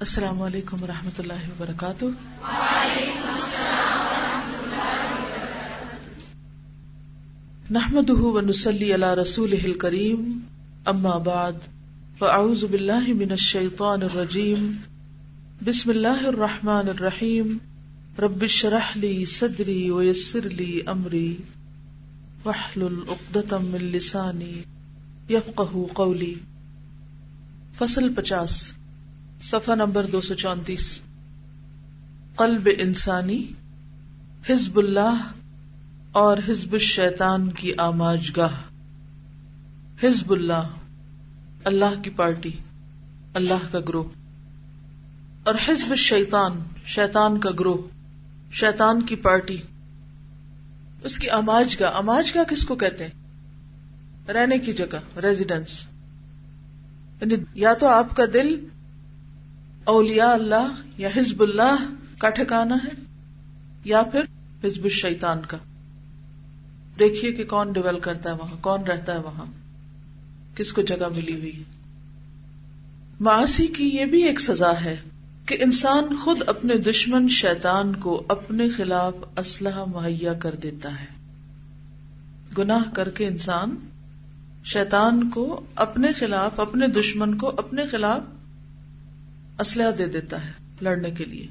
السلام علیکم و رحمۃ اللہ وبرکاتہ۔ نحمد ونسلی علی رسول کریم اما بعد، فاعوذ باللہ من الشیطان الرجیم۔ بسم اللہ الرحمن الرحیم۔ رب اشرح لی صدری ویسر لی امری۔ واحلل عقدۃ من لسانی یفقهوا قولی۔ فصل پچاس۔ صفحہ نمبر دو سو چونتیس۔ قلب انسانی، حزب اللہ اور حزب الشیطان کی آماج گاہ حزب اللہ اللہ کی پارٹی، اللہ کا گروہ۔ اور حزب الشیطان، شیطان کا گروہ، شیطان کی پارٹی۔ اس کی آماج گاہ آماج گاہ کس کو کہتے ہیں؟ رہنے کی جگہ ریزیڈینس یعنی یا تو آپ کا دل اولیاء اللہ یا حزب اللہ کا ٹھکانا ہے یا پھر حزب الشیطان کا۔ دیکھیے کہ کون ڈیولپ کرتا ہے وہاں، کون رہتا ہے وہاں، کس کو جگہ ملی ہوئی ہے۔ معاشی کی یہ بھی ایک سزا ہے کہ انسان خود اپنے دشمن شیطان کو اپنے خلاف اسلحہ مہیا کر دیتا ہے۔ گناہ کر کے انسان شیطان کو اپنے خلاف، اپنے دشمن کو اپنے خلاف اسلحہ دے دیتا ہے لڑنے کے لیے۔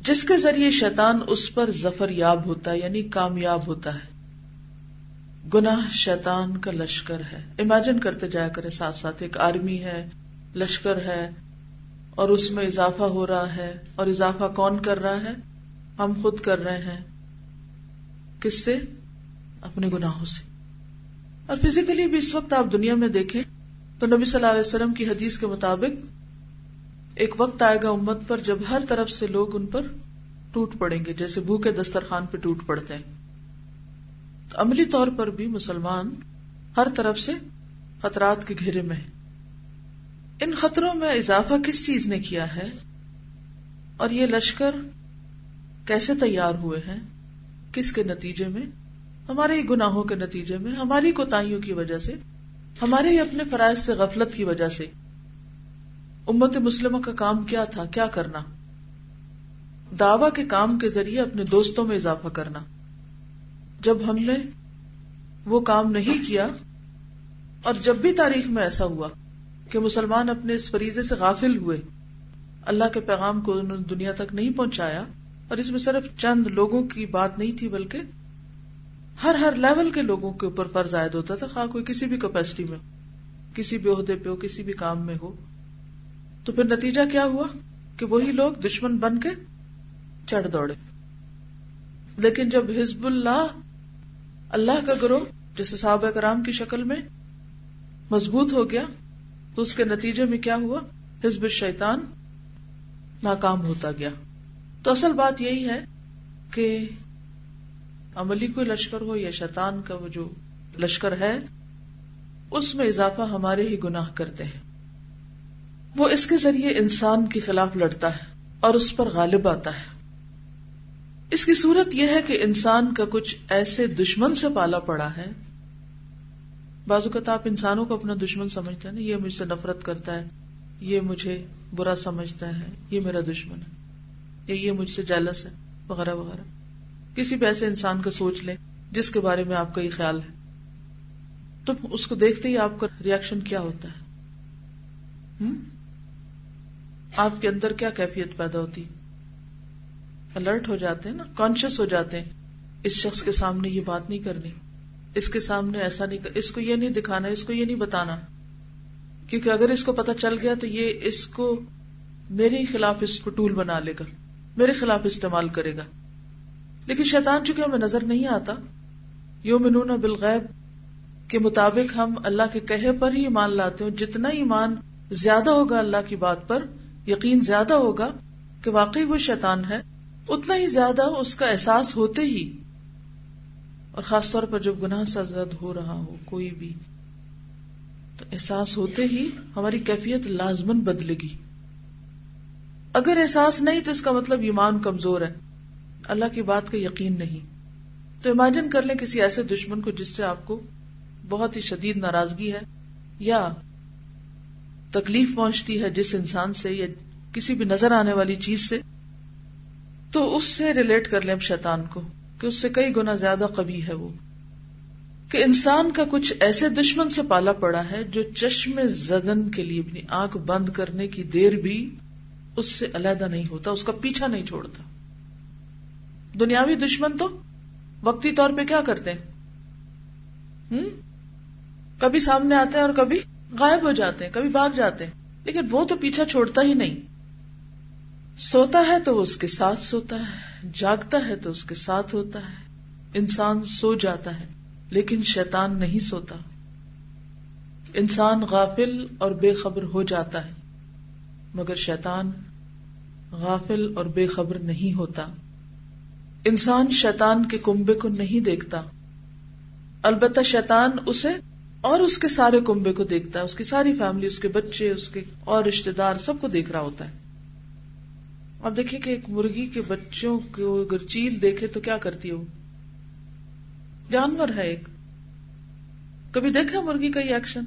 جس کے ذریعے شیطان اس پر ظفر یاب ہوتا ہے یعنی کامیاب ہوتا ہے۔ گناہ شیطان کا لشکر ہے۔ امیجن کرتے جایا کرے ساتھ ساتھ، ایک آرمی ہے، لشکر ہے، اور اس میں اضافہ ہو رہا ہے۔ اور اضافہ کون کر رہا ہے؟ ہم خود کر رہے ہیں۔ کس سے؟ اپنے گناہوں سے۔ اور فزیکلی بھی اس وقت آپ دنیا میں دیکھیں تو نبی صلی اللہ علیہ وسلم کی حدیث کے مطابق ایک وقت آئے گا امت پر جب ہر طرف سے لوگ ان پر ٹوٹ پڑیں گے، جیسے بھوکے دسترخوان پہ ٹوٹ پڑتے ہیں۔ تو عملی طور پر بھی مسلمان ہر طرف سے خطرات کے گھیرے میں ان خطروں میں اضافہ کس چیز نے کیا ہے؟ اور یہ لشکر کیسے تیار ہوئے ہیں؟ کس کے نتیجے میں؟ ہمارے ہی گناہوں کے نتیجے میں، ہماری کوتاہیوں کی وجہ سے، ہمارے ہی اپنے فرائض سے غفلت کی وجہ سے۔ امت مسلمہ کا کام کیا تھا؟ کیا کرنا؟ دعوی کے کام کے ذریعے اپنے دوستوں میں اضافہ کرنا۔ جب ہم نے وہ کام نہیں کیا، اور جب بھی تاریخ میں ایسا ہوا کہ مسلمان اپنے اس فریضے سے غافل ہوئے، اللہ کے پیغام کو انہوں نے دنیا تک نہیں پہنچایا، اور اس میں صرف چند لوگوں کی بات نہیں تھی، بلکہ ہر ہر لیول کے لوگوں کے اوپر فرض عائد ہوتا تھا، خواہ کوئی کسی بھی کیپیسٹی میں کسی بھی عہدے پہ ہو، کسی بھی کام میں ہو۔ تو پھر نتیجہ کیا ہوا کہ وہی لوگ دشمن بن کے چڑھ دوڑے۔ لیکن جب حزب اللہ اللہ کا گروہ، جیسے صحابہ کرام کی شکل میں مضبوط ہو گیا، تو اس کے نتیجے میں کیا ہوا؟ حزب الشیطان ناکام ہوتا گیا۔ تو اصل بات یہی ہے کہ عملی کوئی لشکر ہو یا شیطان کا وہ جو لشکر ہے، اس میں اضافہ ہمارے ہی گناہ کرتے ہیں۔ وہ اس کے ذریعے انسان کے خلاف لڑتا ہے اور اس پر غالب آتا ہے۔ اس کی صورت یہ ہے کہ انسان کا کچھ ایسے دشمن سے پالا پڑا ہے۔ بازو کا آپ انسانوں کو اپنا دشمن سمجھتے ہیں یہ مجھ سے نفرت کرتا ہے، یہ مجھے برا سمجھتا ہے، یہ میرا دشمن ہے، یا یہ مجھ سے جیلس ہے، وغیرہ وغیرہ۔ کسی بھی ایسے انسان کا سوچ لیں جس کے بارے میں آپ کا یہ خیال ہے۔ تو اس کو دیکھتے ہی آپ کا ریئیکشن کیا ہوتا ہے؟ آپ کے اندر کیا کیفیت پیدا ہوتی؟ الرٹ ہو جاتے ہیں نا کانشیس ہو جاتے ہیں، اس شخص کے سامنے یہ بات نہیں کرنی، اس کے سامنے ایسا نہیں کر، اس کو یہ نہیں دکھانا، اس کو یہ نہیں بتانا، کیونکہ اگر اس کو پتا چل گیا تو یہ اس کو میرے خلاف اس کو ٹول بنا لے گا، میرے خلاف استعمال کرے گا۔ لیکن شیطان چونکہ ہمیں نظر نہیں آتا یو منون بالغیب کے مطابق ہم اللہ کے کہے پر ہی ایمان لاتے ہوں جتنا ایمان زیادہ ہوگا اللہ کی بات پر یقین زیادہ ہوگا کہ واقعی وہ شیطان ہے، اتنا ہی زیادہ اس کا احساس ہوتے ہی۔ اور خاص طور پر جب گناہ سرزد ہو رہا ہو، کوئی بھی، تو احساس ہوتے ہی ہماری کیفیت لازمن بدلے گی۔ اگر احساس نہیں، تو اس کا مطلب ایمان کمزور ہے۔ اللہ کی بات کا یقین نہیں۔ تو امیجن کر لیں کسی ایسے دشمن کو جس سے آپ کو بہت ہی شدید ناراضگی ہے، یا تکلیف پہنچتی ہے جس انسان سے یا کسی بھی نظر آنے والی چیز سے، تو اس سے ریلیٹ کر لیں شیطان کو کہ اس سے کئی گنا زیادہ قوی ہے وہ۔ کہ انسان کا کچھ ایسے دشمن سے پالا پڑا ہے جو چشم زدن کے لیے اپنی آنکھ بند کرنے کی دیر بھی اس سے علیحدہ نہیں ہوتا، اس کا پیچھا نہیں چھوڑتا۔ دنیاوی دشمن تو وقتی طور پہ کیا کرتے ہیں؟ کبھی سامنے آتے ہیں اور کبھی غائب ہو جاتے ہیں، کبھی بھاگ جاتے ہیں۔ لیکن وہ تو پیچھا چھوڑتا ہی نہیں۔ سوتا ہے تو وہ اس کے ساتھ سوتا ہے، جاگتا ہے تو اس کے ساتھ ہوتا ہے۔ انسان سو جاتا ہے، لیکن شیطان نہیں سوتا۔ انسان غافل اور بے خبر ہو جاتا ہے، مگر شیطان غافل اور بے خبر نہیں ہوتا۔ انسان شیطان کے کنبے کو نہیں دیکھتا۔ البتہ شیطان اسے اور اس کے سارے کنبے کو دیکھتا ہے، اس کی ساری فیملی اس کے بچے، اس کے اور رشتے دار سب کو دیکھ رہا ہوتا ہے۔ اب دیکھیں کہ ایک مرغی کے بچوں کو اگر چیل دیکھے تو کیا کرتی ہو جانور ہے ایک۔ کبھی دیکھا مرغی کا یہ ایکشن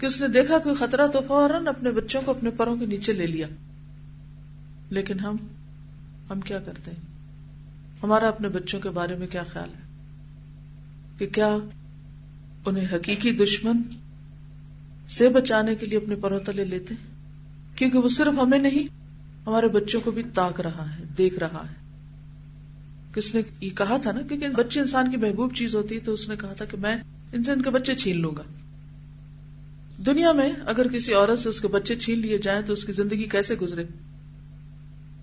کہ اس نے دیکھا کوئی خطرہ تو فوراً اپنے بچوں کو اپنے پروں کے نیچے لے لیا۔ لیکن ہم ہم کیا کرتے ہیں؟ ہمارا اپنے بچوں کے بارے میں کیا خیال ہے؟ کہ کیا انہیں حقیقی دشمن سے بچانے کے لیے اپنے پروں تلے لیتے کیونکہ وہ صرف ہمیں نہیں، ہمارے بچوں کو بھی تاک رہا ہے، دیکھ رہا ہے۔ کہ اس نے یہ کہا تھا نا، کیونکہ بچے انسان کی محبوب چیز ہوتی ہے، تو اس نے کہا تھا کہ میں ان سے ان کے بچے چھین لوں گا۔ دنیا میں اگر کسی عورت سے اس کے بچے چھین لیے جائیں، تو اس کی زندگی کیسے گزرے؟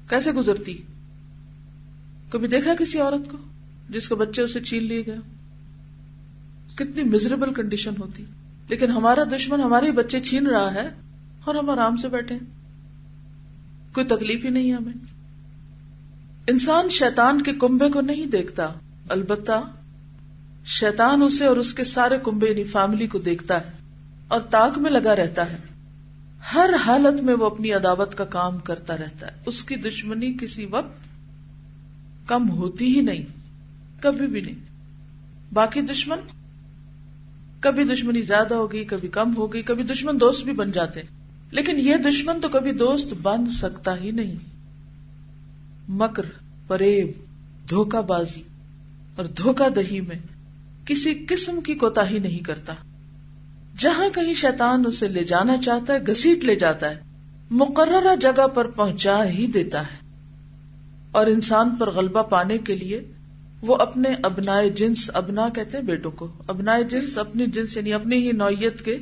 کیسے گزرتی؟ کبھی دیکھا کسی عورت کو، جس کے بچے اسے چھین لیے گئے؟ کتنی مزریبل کنڈیشن ہوتی۔ لیکن ہمارا دشمن ہمارے بچے چھین رہا ہے اور ہم آرام سے بیٹھے۔ کوئی تکلیف ہی نہیں ہمیں۔ انسان شیطان کے کنبے کو نہیں دیکھتا۔ البتہ شیطان اسے اور اس کے سارے کنبے یعنی فیملی کو دیکھتا ہے اور تاک میں لگا رہتا ہے۔ ہر حالت میں وہ اپنی عداوت کا کام کرتا رہتا ہے۔ اس کی دشمنی کسی وقت کم ہوتی ہی نہیں، کبھی بھی نہیں۔ باقی دشمن کبھی دشمنی زیادہ ہو گئی کبھی کم ہو گئی کبھی دشمن دوست بھی بن جاتے لیکن یہ دشمن تو کبھی دوست بن سکتا ہی نہیں۔ مکر، پریب، دھوکہ بازی اور دھوکہ دہی میں کسی قسم کی کوتا ہی نہیں کرتا۔ جہاں کہیں شیطان اسے لے جانا چاہتا ہے گسیٹ لے جاتا ہے، مقررہ جگہ پر پہنچا ہی دیتا ہے۔ اور انسان پر غلبہ پانے کے لیے وہ اپنے ابنائے جنس، ابنا کہتے ہیں بیٹوں کو، ابنائے جنس، اپنی جنس یعنی اپنی ہی نوعیت کے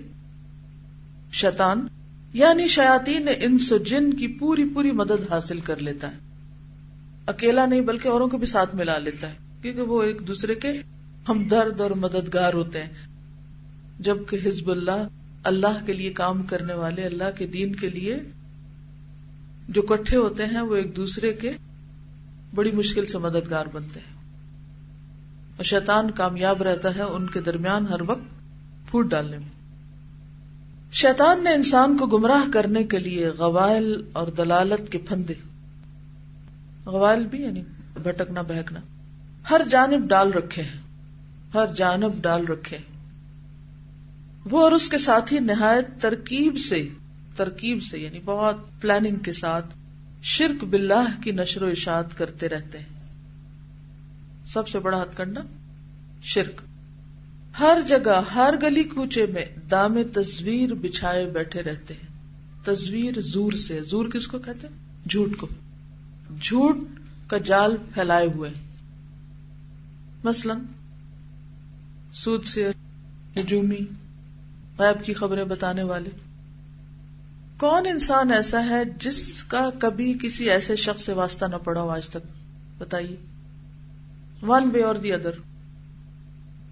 شیطان یعنی شیاتی انس و جن کی پوری پوری مدد حاصل کر لیتا ہے۔ اکیلا نہیں بلکہ اوروں کو بھی ساتھ ملا لیتا ہے، کیونکہ وہ ایک دوسرے کے ہمدرد اور مددگار ہوتے ہیں۔ جبکہ حزب اللہ اللہ کے لیے کام کرنے والے، اللہ کے دین کے لیے جو کٹھے ہوتے ہیں، وہ ایک دوسرے کے بڑی مشکل سے مددگار بنتے ہیں۔ شیطان کامیاب رہتا ہے ان کے درمیان ہر وقت پھوٹ ڈالنے میں۔ شیطان نے انسان کو گمراہ کرنے کے لیے غوائل اور دلالت کے پھندے، غوائل بھی یعنی بھٹکنا، بہکنا، ہر جانب ڈال رکھے ہیں، ہر جانب ڈال رکھے وہ اور اس کے ساتھی نہایت ترکیب سے ترکیب سے یعنی بہت پلاننگ کے ساتھ شرک باللہ کی نشر و اشاعت کرتے رہتے ہیں۔ سب سے بڑا ہتھ کنڈا شرک۔ ہر جگہ، ہر گلی کوچے میں دام تصویر بچھائے بیٹھے رہتے ہیں۔ تصویر زور سے۔ زور کس کو کہتے ہیں؟ جھوٹ کو۔ جھوٹ کا جال پھیلائے ہوئے۔ مثلاً، سود سے ہجومی، غیب کی خبریں بتانے والے۔ کون انسان ایسا ہے جس کا کبھی کسی ایسے شخص سے واسطہ نہ پڑا ہو آج تک؟ بتائیے۔ ون وے اور دی ادر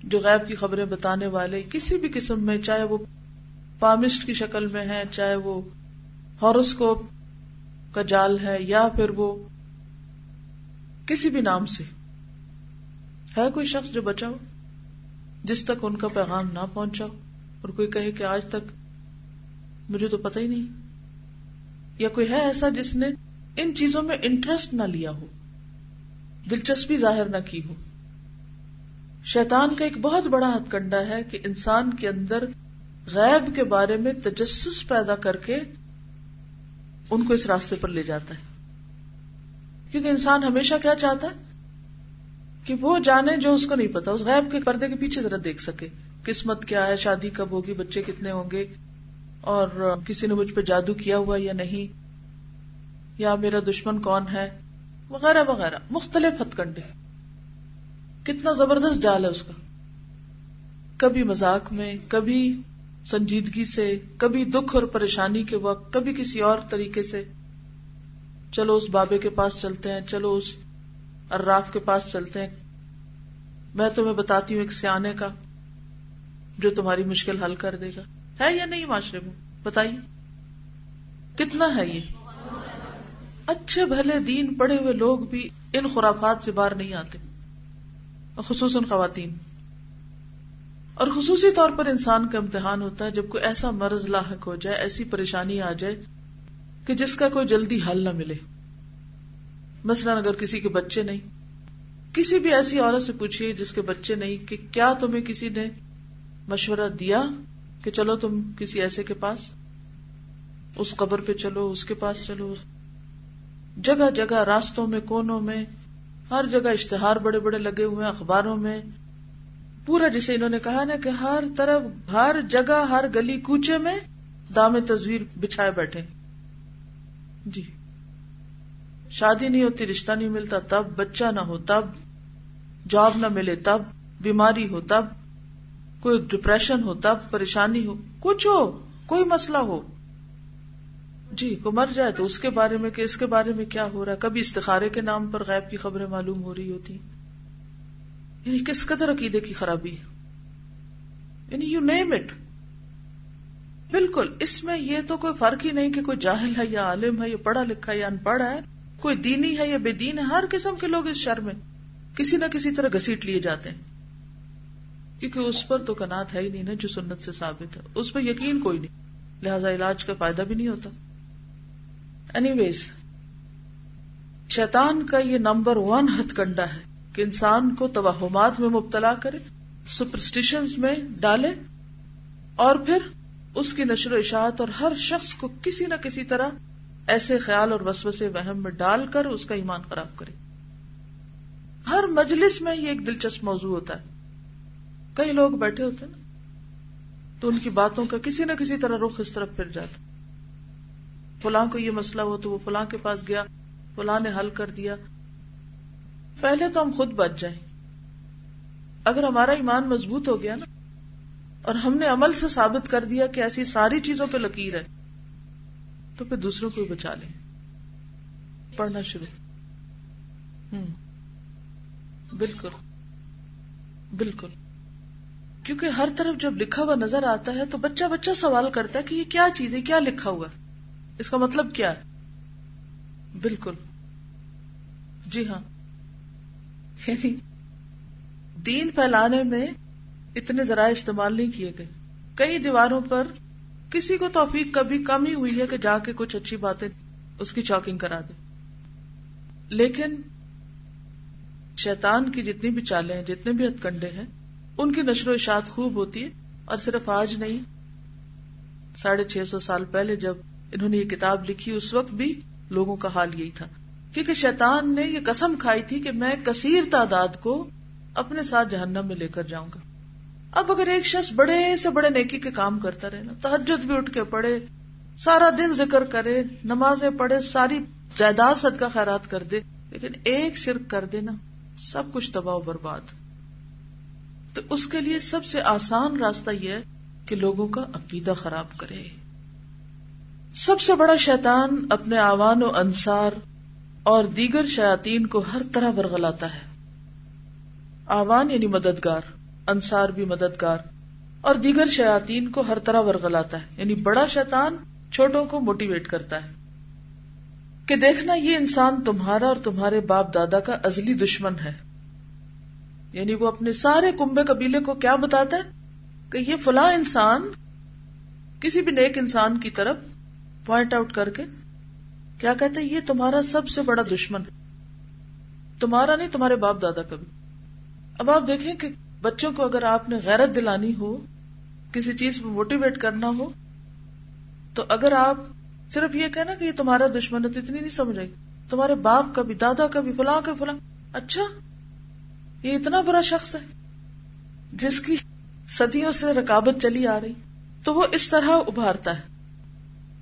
جو غیب کی خبریں بتانے والے کسی بھی قسم میں، چاہے وہ پامسٹ کی شکل میں ہے چاہے وہ ہاروسکوپ کا جال ہے یا پھر وہ کسی بھی نام سے۔ ہے کوئی شخص جو بچا ہو جس تک ان کا پیغام نہ پہنچا ہو اور کوئی کہے کہ آج تک مجھے تو پتہ ہی نہیں۔ یا کوئی ہے ایسا جس نے ان چیزوں میں انٹرسٹ نہ لیا ہو۔ دلچسپی ظاہر نہ کی ہو۔ شیطان کا ایک بہت بڑا ہتھ کنڈا ہے کہ انسان کے اندر غیب کے بارے میں تجسس پیدا کر کے ان کو اس راستے پر لے جاتا ہے۔ کیونکہ انسان ہمیشہ کیا چاہتا ہے؟ کہ وہ جانے جو اس کو نہیں پتا، اس غیب کے پردے کے پیچھے ذرا دیکھ سکے۔ قسمت کیا ہے، شادی کب ہوگی، بچے کتنے ہوں گے؟ اور کسی نے مجھ پہ جادو کیا ہوا یا نہیں؟ یا میرا دشمن کون ہے؟ وغیرہ وغیرہ، مختلف ہتھ کنڈے کتنا زبردست جال ہے اس کا۔ کبھی مزاق میں، کبھی سنجیدگی سے، کبھی دکھ اور پریشانی کے وقت، کبھی کسی اور طریقے سے۔ چلو اس بابے کے پاس چلتے ہیں، چلو اس اراف کے پاس چلتے ہیں۔ میں تمہیں بتاتی ہوں ایک سیانے کا، جو تمہاری مشکل حل کر دے گا۔ ہے یا نہیں معاشرے میں؟ بتائیے۔ کتنا ہے یہ؟ اچھے بھلے دین پڑے ہوئے لوگ بھی ان خرافات سے باہر نہیں آتے خصوصاً خواتین۔ اور خصوصی طور پر انسان کا امتحان ہوتا ہے جب کوئی ایسا مرض لاحق ہو جائے، ایسی پریشانی آ جائے کہ جس کا کوئی جلدی حل نہ ملے۔ مثلاً اگر کسی کے بچے نہیں، کسی بھی ایسی عورت سے پوچھیے جس کے بچے نہیں کہ کیا تمہیں کسی نے مشورہ دیا کہ چلو تم کسی ایسے کے پاس، اس قبر پہ چلو، اس کے پاس چلو۔ جگہ جگہ راستوں میں کونوں میں، ہر جگہ اشتہار بڑے بڑے لگے ہوئے اخباروں میں۔ پورا جسے انہوں نے کہا نا کہ ہر طرف، ہر جگہ، ہر گلی کوچے میں دام تصویر بچھائے بیٹھے۔ جی۔ شادی نہیں ہوتی، رشتہ نہیں ملتا تب، بچہ نہ ہو تب، جاب نہ ملے تب، بیماری ہو تب، کوئی ڈپریشن ہو تب، پریشانی ہو، کچھ ہو، کوئی مسئلہ ہو۔ جی کو مر جائے تو اس کے بارے میں کہ اس کے بارے میں کیا ہو رہا ہے؟ کبھی استخارے کے نام پر غیب کی خبریں معلوم ہو رہی ہوتی یعنی کس قدر عقیدے کی خرابی یعنی یو نیم اٹ بالکل، اس میں یہ تو کوئی فرق ہی نہیں کہ کوئی جاہل ہے یا عالم ہے یا پڑھا لکھا ہے یا ان پڑھ ہے، کوئی دینی ہے یا بے دین ہے، ہر قسم کے لوگ اس شر میں کسی نہ کسی طرح گسیٹ لیے جاتے ہیں۔ کیونکہ اس پر تو کنات ہے ہی نہیں نا جو سنت سے ثابت ہے۔ اس پہ یقین کوئی نہیں، لہذا علاج کا فائدہ بھی نہیں ہوتا۔ اینی ویز شیطان کا یہ نمبر ون ہتھ کنڈا ہے کہ انسان کو توہمات میں مبتلا کرے سپرسٹیشن میں ڈالے، اور پھر اس کی نشر و اشاعت اور ہر شخص کو کسی نہ کسی طرح ایسے خیال اور وسو سے وہم میں ڈال کر اس کا ایمان خراب کرے۔ ہر مجلس میں یہ ایک دلچسپ موضوع ہوتا ہے۔ کئی لوگ بیٹھے ہوتے نا، تو ان کی باتوں کا کسی نہ کسی طرح رخ اس طرف پھر جاتا فلاں کو یہ مسئلہ ہو تو وہ فلاں کے پاس گیا، فلاں نے حل کر دیا۔ پہلے تو ہم خود بچ جائیں۔ اگر ہمارا ایمان مضبوط ہو گیا نا، اور ہم نے عمل سے ثابت کر دیا کہ ایسی ساری چیزوں پہ لکیر ہے، تو پھر دوسروں کو بچا لیں۔ پڑھنا شروع۔ ہوں بالکل۔ بالکل۔ کیونکہ ہر طرف جب لکھا ہوا نظر آتا ہے تو بچہ بچہ سوال کرتا ہے کہ یہ کیا چیز ہے، کیا لکھا ہوا اس کا مطلب کیا ہے؟ بالکل۔ جی ہاں۔ یعنی دین پھیلانے میں اتنے ذرائع استعمال نہیں کیے گئے۔ کئی دیواروں پر کسی کو توفیق کبھی کم ہی ہوئی ہے کہ جا کے کچھ اچھی باتیں اس کی چاکنگ کرا دے۔ لیکن شیطان کی جتنی بھی چالیں ہیں، جتنے بھی ہتھ کنڈے ہیں، ان کی نشر و اشاعت خوب ہوتی ہے۔ اور صرف آج نہیں، ساڑھے چھ سو سال پہلے جب انہوں نے یہ کتاب لکھی، اس وقت بھی لوگوں کا حال یہی تھا۔ کیونکہ شیطان نے یہ قسم کھائی تھی کہ میں کثیر تعداد کو اپنے ساتھ جہنم میں لے کر جاؤں گا۔ اب اگر ایک شخص بڑے سے بڑے نیکی کے کام کرتا رہے، نا تحجد بھی اٹھ کے پڑے سارا دن ذکر کرے، نمازیں پڑھے، ساری جائیداد صدقہ خیرات کر دے، لیکن ایک شرک کر دے، نا، سب کچھ تباہ و برباد۔ تو اس کے لیے سب سے آسان راستہ یہ ہے کہ لوگوں کا عقیدہ خراب کرے۔ سب سے بڑا شیطان اپنے آوان و انصار اور دیگر شیاتین کو ہر طرح ورگلاتا ہے۔ آوان یعنی مددگار، انصار بھی مددگار، اور دیگر شیاتین کو ہر طرح ورگلاتا ہے۔ یعنی بڑا شیطان چھوٹوں کو موٹیویٹ کرتا ہے۔ کہ دیکھنا یہ انسان تمہارا اور تمہارے باپ دادا کا ازلی دشمن ہے۔ یعنی وہ اپنے سارے کنبے قبیلے کو کیا بتاتا ہے؟ کہ یہ فلاں انسان کسی بھی نیک انسان کی طرف پوائنٹ آؤٹ کر کے کیا کہتے ہیں، یہ تمہارا سب سے بڑا دشمن ہے۔ تمہارا نہیں، تمہارے باپ دادا کا بھی۔ اب آپ دیکھیں کہ بچوں کو اگر آپ نے غیرت دلانی ہو، کسی چیز میں موٹیویٹ کرنا ہو، تو اگر آپ صرف یہ کہنا کہ یہ تمہارا دشمن ہے، تو اتنی نہیں سمجھ رہی تمہارے باپ کا بھی، دادا کا بھی، فلاں کا فلاں۔ اچھا یہ اتنا برا شخص ہے، جس کی صدیوں سے رکابت چلی آ رہی۔ تو وہ اس طرح ابھارتا ہے۔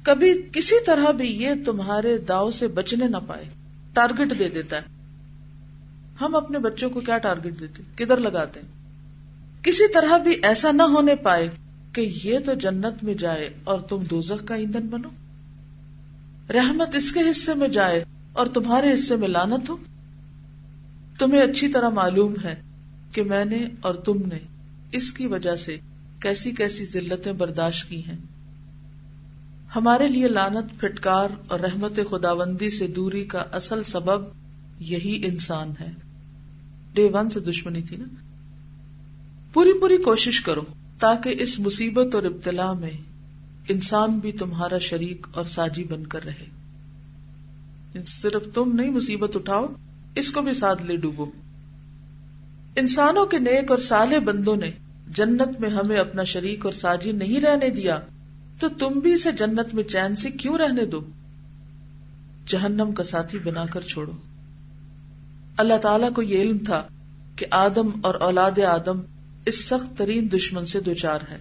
کبھی کسی طرح بھی یہ تمہارے داؤ سے بچنے نہ پائے، ٹارگٹ دے دیتا ہے۔ ہم اپنے بچوں کو کیا ٹارگٹ دیتے؟ کدھر لگاتے؟ ہیں کسی طرح بھی ایسا نہ ہونے پائے کہ یہ تو جنت میں جائے اور تم دوزخ کا ایندھن بنو۔ رحمت اس کے حصے میں جائے اور تمہارے حصے میں لانت ہو۔ تمہیں اچھی طرح معلوم ہے کہ میں نے اور تم نے اس کی وجہ سے کیسی کیسی ذلتیں برداشت کی ہیں۔ ہمارے لیے لانت پھٹکار اور رحمت خداوندی سے دوری کا اصل سبب یہی انسان ہے۔ ڈے ون سے دشمنی تھی نا۔ پوری پوری کوشش کرو تاکہ اس مصیبت اور ابتلا میں انسان بھی تمہارا شریک اور ساجی بن کر رہے۔ صرف تم نہیں، مصیبت اٹھاؤ، اس کو بھی ساتھ لے ڈوبو۔ انسانوں کے نیک اور سالے بندوں نے جنت میں ہمیں اپنا شریک اور ساجی نہیں رہنے دیا۔ تو تم بھی اسے جنت میں چین سے کیوں رہنے دو؟ جہنم کا ساتھی بنا کر چھوڑو۔ اللہ تعالیٰ کو یہ علم تھا کہ آدم اور اولاد آدم اس سخت ترین دشمن سے دو چار ہے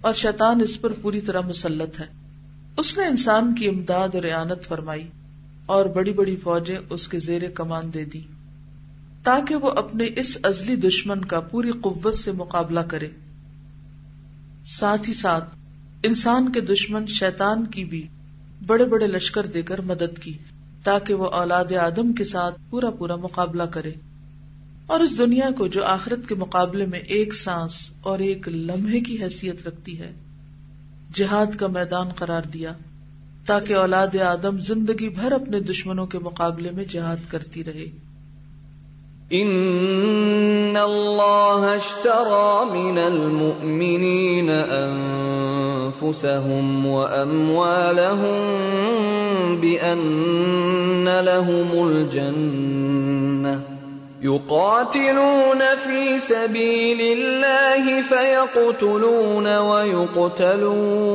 اور شیطان اس پر پوری طرح مسلط ہے۔ اس نے انسان کی امداد اور اعانت فرمائی اور بڑی بڑی فوجیں اس کے زیر کمان دے دی تاکہ وہ اپنے اس ازلی دشمن کا پوری قوت سے مقابلہ کرے۔ ساتھ ہی ساتھ انسان کے دشمن شیطان کی بھی بڑے بڑے لشکر دے کر مدد کی، تاکہ وہ اولاد آدم کے ساتھ پورا پورا مقابلہ کرے۔ اور اس دنیا کو جو آخرت کے مقابلے میں ایک سانس اور ایک لمحے کی حیثیت رکھتی ہے، جہاد کا میدان قرار دیا، تاکہ اولاد آدم زندگی بھر اپنے دشمنوں کے مقابلے میں جہاد کرتی رہے۔ ان اللہ اشترى من المؤمنین انفسهم واموالهم بان لهم الجنہ يقاتلون في سبيل الله فيقتلون ويقتلون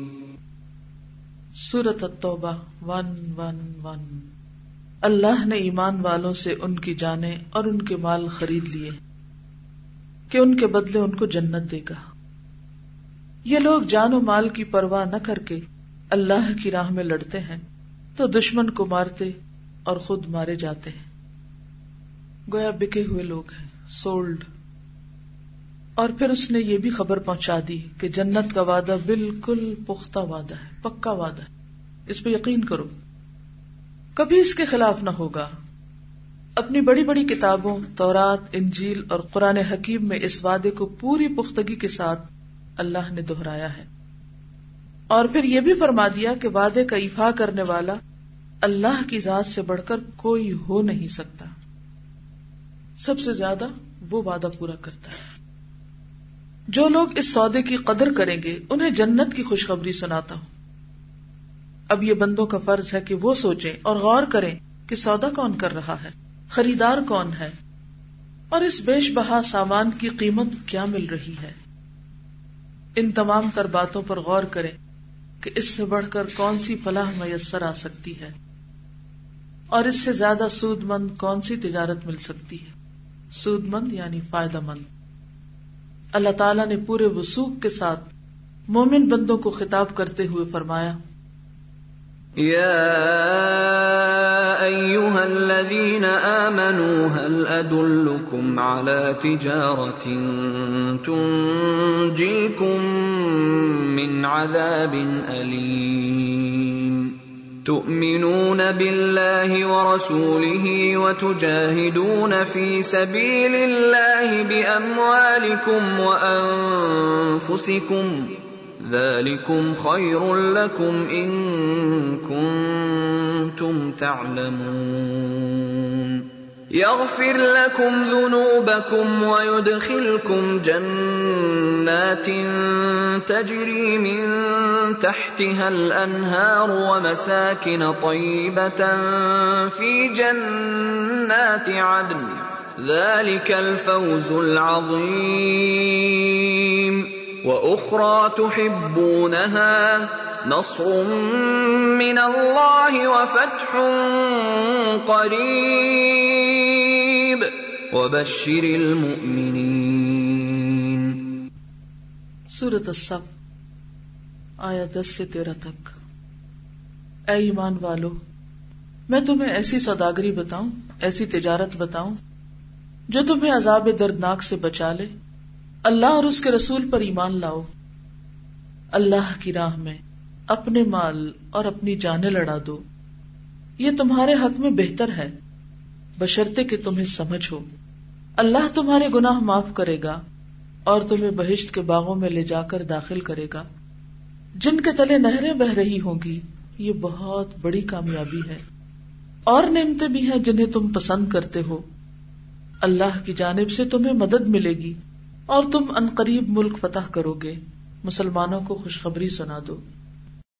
سورت التوبہ، ون ون ون۔ اللہ نے ایمان والوں سے ان کی جانیں اور ان کے مال خرید لیے کہ ان کے بدلے ان کو جنت دے گا۔ یہ لوگ جان و مال کی پرواہ نہ کر کے اللہ کی راہ میں لڑتے ہیں، تو دشمن کو مارتے اور خود مارے جاتے ہیں۔ گویا بکے ہوئے لوگ ہیں، سولڈ۔ اور پھر اس نے یہ بھی خبر پہنچا دی کہ جنت کا وعدہ بالکل پختہ وعدہ ہے، پکا وعدہ ہے۔ اس پہ یقین کرو۔ کبھی اس کے خلاف نہ ہوگا۔ اپنی بڑی بڑی کتابوں، تورات، انجیل اور قرآن حکیم میں اس وعدے کو پوری پختگی کے ساتھ اللہ نے دہرایا ہے۔ اور پھر یہ بھی فرما دیا کہ وعدے کا ایفا کرنے والا اللہ کی ذات سے بڑھ کر کوئی ہو نہیں سکتا۔ سب سے زیادہ وہ وعدہ پورا کرتا ہے۔ جو لوگ اس سودے کی قدر کریں گے، انہیں جنت کی خوشخبری سناتا ہوں۔ اب یہ بندوں کا فرض ہے کہ وہ سوچیں اور غور کریں کہ سودا کون کر رہا ہے، خریدار کون ہے، اور اس بیش بہا سامان کی قیمت کیا مل رہی ہے۔ ان تمام تر باتوں پر غور کریں کہ اس سے بڑھ کر کون سی فلاح میسر آ سکتی ہے، اور اس سے زیادہ سود مند کون سی تجارت مل سکتی ہے۔ سود مند یعنی فائدہ مند۔ اللہ تعالیٰ نے پورے وسوخ کے ساتھ مومن بندوں کو خطاب کرتے ہوئے فرمایا الذين آمنوا هل أدلكم على تجارة تنجيكم من عذاب أليم؟ تؤمنون بالله ورسوله وتجاهدون في سبيل الله باموالكم وانفسكم ذلكم خير لكم ان كنتم تعلمون. يغفر لكم ذنوبكم ويدخلكم جنات تجري من تحتها الانهار ومساكن طيبه في جنات عدن. ذلك الفوز العظيم. واخرى تحبونها نصر من الله وفتح قريب وبشر المؤمنين سورت الصف آیا دس سے تیرہ تک۔ اے ایمان والو، میں تمہیں ایسی سوداگری بتاؤں، ایسی تجارت بتاؤں، جو تمہیں عذاب دردناک سے بچا لے۔ اللہ اور اس کے رسول پر ایمان لاؤ۔ اللہ کی راہ میں اپنے مال اور اپنی جانیں لڑا دو۔ یہ تمہارے حق میں بہتر ہے۔ بشرتے کہ تمہیں سمجھ ہو۔ اللہ تمہارے گناہ معاف کرے گا اور تمہیں بہشت کے باغوں میں لے جا کر داخل کرے گا۔ جن کے تلے نہریں بہ رہی ہوں گی، یہ بہت بڑی کامیابی ہے۔ اور نعمتیں بھی ہیں جنہیں تم پسند کرتے ہو۔ اللہ کی جانب سے تمہیں مدد ملے گی۔ اور تم ان قریب ملک فتح کرو گے مسلمانوں کو خوشخبری سنا دو۔